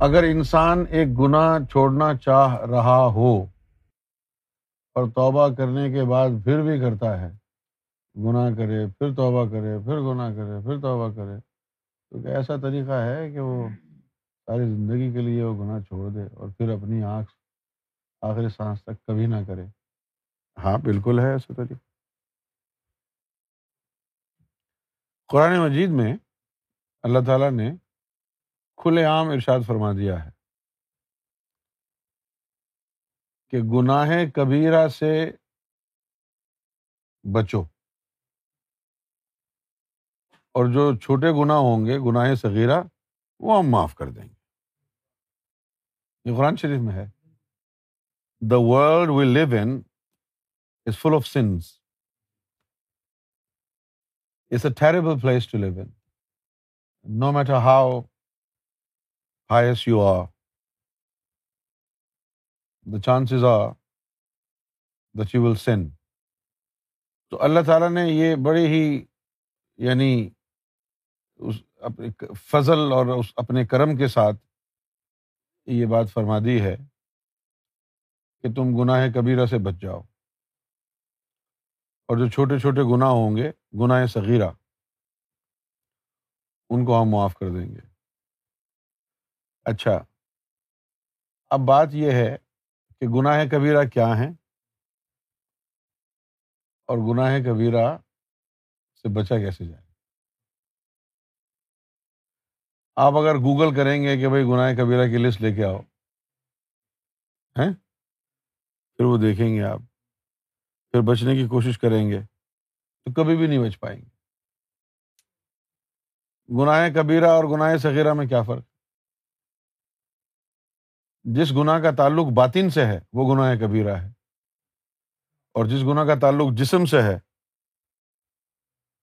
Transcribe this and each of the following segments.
اگر انسان ایک گناہ چھوڑنا چاہ رہا ہو اور توبہ کرنے کے بعد پھر بھی کرتا ہے، گناہ کرے، پھر توبہ کرے، پھر گناہ کرے، پھر توبہ کرے، تو ایسا طریقہ ہے کہ وہ ساری زندگی کے لیے وہ گناہ چھوڑ دے اور پھر اپنی آنکھ، آخری سانس تک کبھی نہ کرے؟ ہاں بالکل ہے ایسا طریقہ۔ قرآن مجید میں اللہ تعالیٰ نے کھلے عام ارشاد فرما دیا ہے کہ گناہ کبیرہ سے بچو۔ اور جو چھوٹے گناہ ہوں گے گناہ صغیرہ، وہ ہم معاف کر دیں گے۔ یہ قرآن شریف میں ہے۔ The world will live in is full of sins it's a terrible place to live in no matter how highest you are the chances are that you will sin تو اللہ تعالیٰ نے یہ بڑے ہی یعنی اس اپنے فضل اور اس اپنے کرم کے ساتھ یہ بات فرما دی ہے کہ تم گناہ کبیرہ سے بچ جاؤ۔ اور جو چھوٹے چھوٹے گناہ ہوں گے، گناہ صغیرہ، ان کو ہم معاف کر دیں گے۔ اچھا۔ اب بات یہ ہے کہ گناہ کبیرہ کیا ہیں؟ اور گناہ کبیرہ سے بچا کیسے جائے؟ آپ اگر گوگل کریں گے کہ بھائی گناہ کبیرہ کی لسٹ لے کے آؤ، ہیں؟ پھر وہ دیکھیں گے آپ۔ پھر بچنے کی کوشش کریں گے تو کبھی بھی نہیں بچ پائیں گے۔ گناہ کبیرہ اور گناہ صغیرہ میں کیا فرق جس گناہ کا تعلق باطن سے ہے، وہ گناہ کبیرہ ہے۔ اور جس گناہ کا تعلق جسم سے ہے،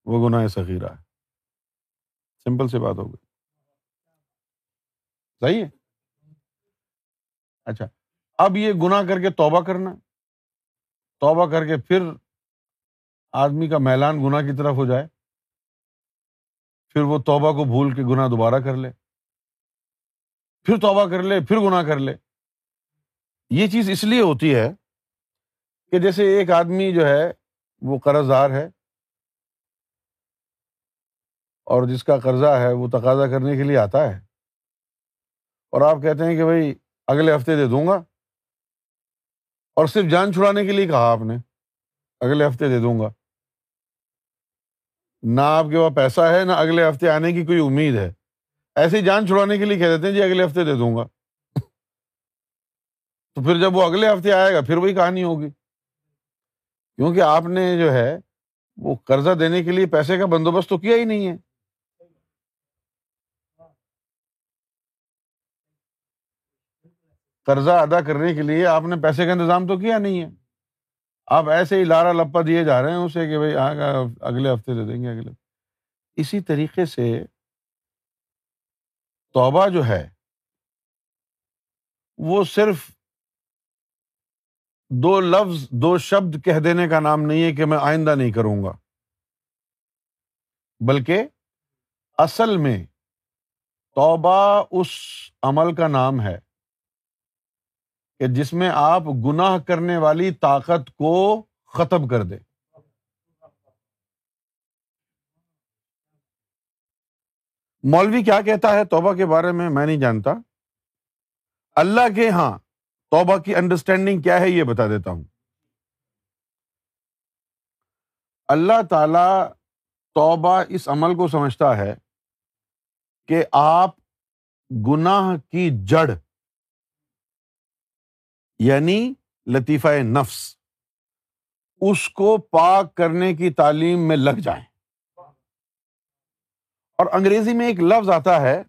وہ گناہ صغیرہ ہے۔ سمپل سی بات ہو گئی۔ صحیح ہے؟ اچھا اب یہ گناہ کر کے توبہ کرنا۔ توبہ کر کے پھر آدمی کا میلان گناہ کی طرف ہو جائے۔ پھر وہ توبہ کو بھول کے گناہ دوبارہ کر لے۔ پھر توبہ کر لے، پھر گناہ کر لے۔ یہ چیز اس لیے ہوتی ہے کہ جیسے ایک آدمی جو ہے، وہ قرض دار ہے اور جس کا قرضہ ہے، وہ تقاضا کرنے کے لیے آتا ہے۔ اور آپ کہتے ہیں کہ بھائی، اگلے ہفتے دے دوں گا۔ اور صرف جان چھڑانے کے لیے کہا آپ نے، اگلے ہفتے دے دوں گا۔ نہ آپ کے پاس پیسہ ہے، نہ اگلے ہفتے آنے کی کوئی امید ہے۔ ایسے ہی جان چھڑانے کے لیے کہہ دیتے ہیں جی اگلے ہفتے دے دوں گا۔ تو پھر جب وہ اگلے ہفتے آئے گا، پھر وہی کہانی ہوگی۔ کیونکہ آپ نے جو ہے، وہ قرضہ دینے کے لیے پیسے کا بندوبست تو کیا ہی نہیں ہے۔ قرضہ ادا کرنے کے لیے آپ نے پیسے کا انتظام تو کیا نہیں ہے۔ آپ ایسے ہی لارا لپا دیے جا رہے ہیں اسے کہ بھائی اگلے ہفتے دے دیں گے، اگلے اسی طریقے سے توبہ جو ہے، وہ صرف دو لفظ، دو شبد کہہ دینے کا نام نہیں ہے کہ میں آئندہ نہیں کروں گا۔ بلکہ اصل میں توبہ اس عمل کا نام ہے کہ جس میں آپ گناہ کرنے والی طاقت کو ختم کر دے مولوی کیا کہتا ہے توبہ کے بارے میں میں نہیں جانتا۔ اللہ کے ہاں توبہ کی انڈرسٹینڈنگ کیا ہے یہ بتا دیتا ہوں۔ اللہ تعالی توبہ اس عمل کو سمجھتا ہے کہ آپ گناہ کی جڑ یعنی لطیفہ نفس، اس کو پاک کرنے کی تعلیم میں لگ جائیں۔ اور انگریزی میں ایک لفظ آتا ہے،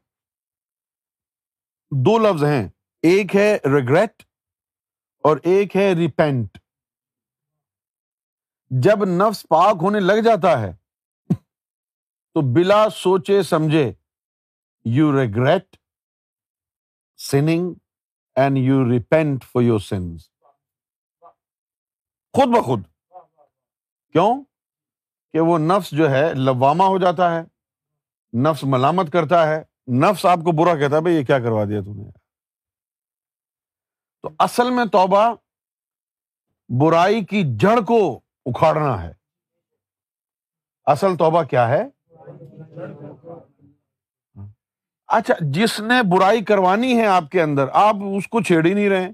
دو لفظ ہیں، ایک ہے ریگریٹ اور ایک ہے ریپینٹ جب نفس پاک ہونے لگ جاتا ہے، تو بلا سوچے سمجھے you regret sinning and you repent for your sins خود بخود، کیوں؟ کہ وہ نفس جو ہے لواما ہو جاتا ہے۔ نفس ملامت کرتا ہے، نفس آپ کو برا کہتا ہے بھائی یہ کیا کروا دیا تم نے؟ تو اصل میں توبہ برائی کی جڑ کو اکھاڑنا ہے۔ اصل توبہ کیا ہے؟ اچھا جس نے برائی کروانی ہے آپ کے اندر، آپ اس کو چھیڑ ہی نہیں رہے۔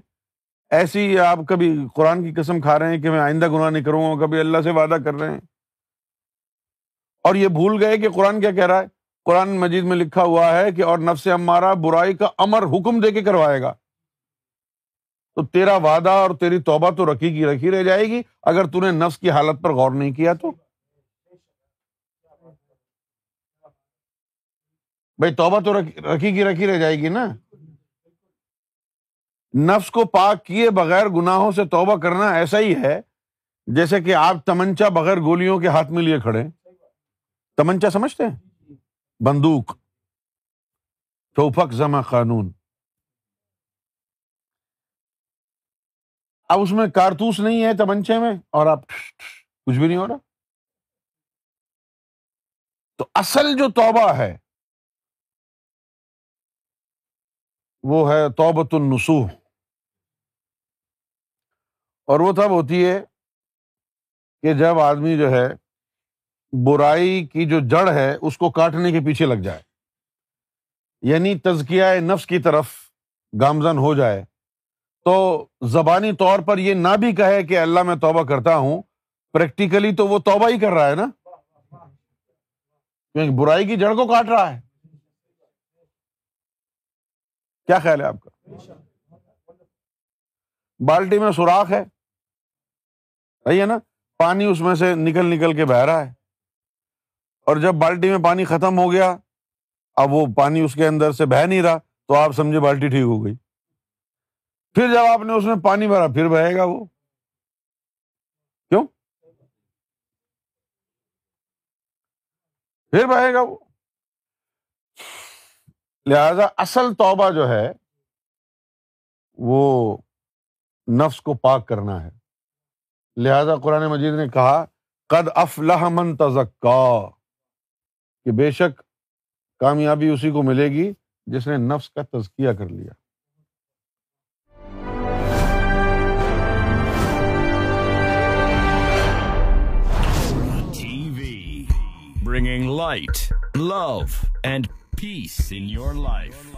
ایسی آپ کبھی قرآن کی قسم کھا رہے ہیں کہ میں آئندہ گناہ نہیں کروں گا، کبھی اللہ سے وعدہ کر رہے ہیں۔ اور یہ بھول گئے کہ قرآن کیا کہہ رہا ہے؟ قرآن مجید میں لکھا ہوا ہے کہ اور نفس ہمارا برائی کا امر حکم دے کے کروائے گا۔ تو تیرا وعدہ اور تیری توبہ تو رکھی کی رکھی رہ جائے گی۔ اگر تو نے نفس کی حالت پر غور نہیں کیا تو؟ بھائی توبہ تو رکھی کی رکھی رہ جائے گی نا۔ نفس کو پاک کیے بغیر گناہوں سے توبہ کرنا ایسا ہی ہے جیسے کہ آپ تمنچا بغیر گولیوں کے ہاتھ میں لیے کھڑے تمنچا سمجھتے ہیں؟ بندوق چوپک زما قانون. اب اس میں کارتوس نہیں ہے تمنچے میں اور آپ کچھ بھی نہیں ہو رہا. تو اصل جو توبہ ہے، وہ ہے توبت النسوح اور وہ تب ہوتی ہے کہ جب آدمی جو ہے برائی کی جو جڑ ہے، اس کو کاٹنے کے پیچھے لگ جائے۔ یعنی تزکیہ نفس کی طرف گامزن ہو جائے۔ تو زبانی طور پر یہ نہ بھی کہے کہ اللہ میں توبہ کرتا ہوں، پریکٹیکلی تو وہ توبہ ہی کر رہا ہے نا۔ کیونکہ برائی کی جڑ کو کاٹ رہا ہے۔ کیا خیال ہے آپ کا؟ بالٹی میں سوراخ ہے۔ صحیح ہے نا؟ پانی اس میں سے نکل نکل کے بہ رہا ہے۔ اور جب بالٹی میں پانی ختم ہو گیا، اب وہ پانی اس کے اندر سے بہ نہیں رہا، تو آپ سمجھے بالٹی ٹھیک ہو گئی۔ پھر جب آپ نے اس میں پانی بھرا، پھر بہے گا وہ۔ کیوں؟ پھر بہے گا وہ۔ لہذا اصل توبہ جو ہے، وہ نفس کو پاک کرنا ہے۔ لہذا قرآن مجید نے کہا، قد افلح من تزکا۔ کہ بے شک کامیابی اسی کو ملے گی جس نے نفس کا تزکیہ کر لیا۔ Bringing light love and peace in your life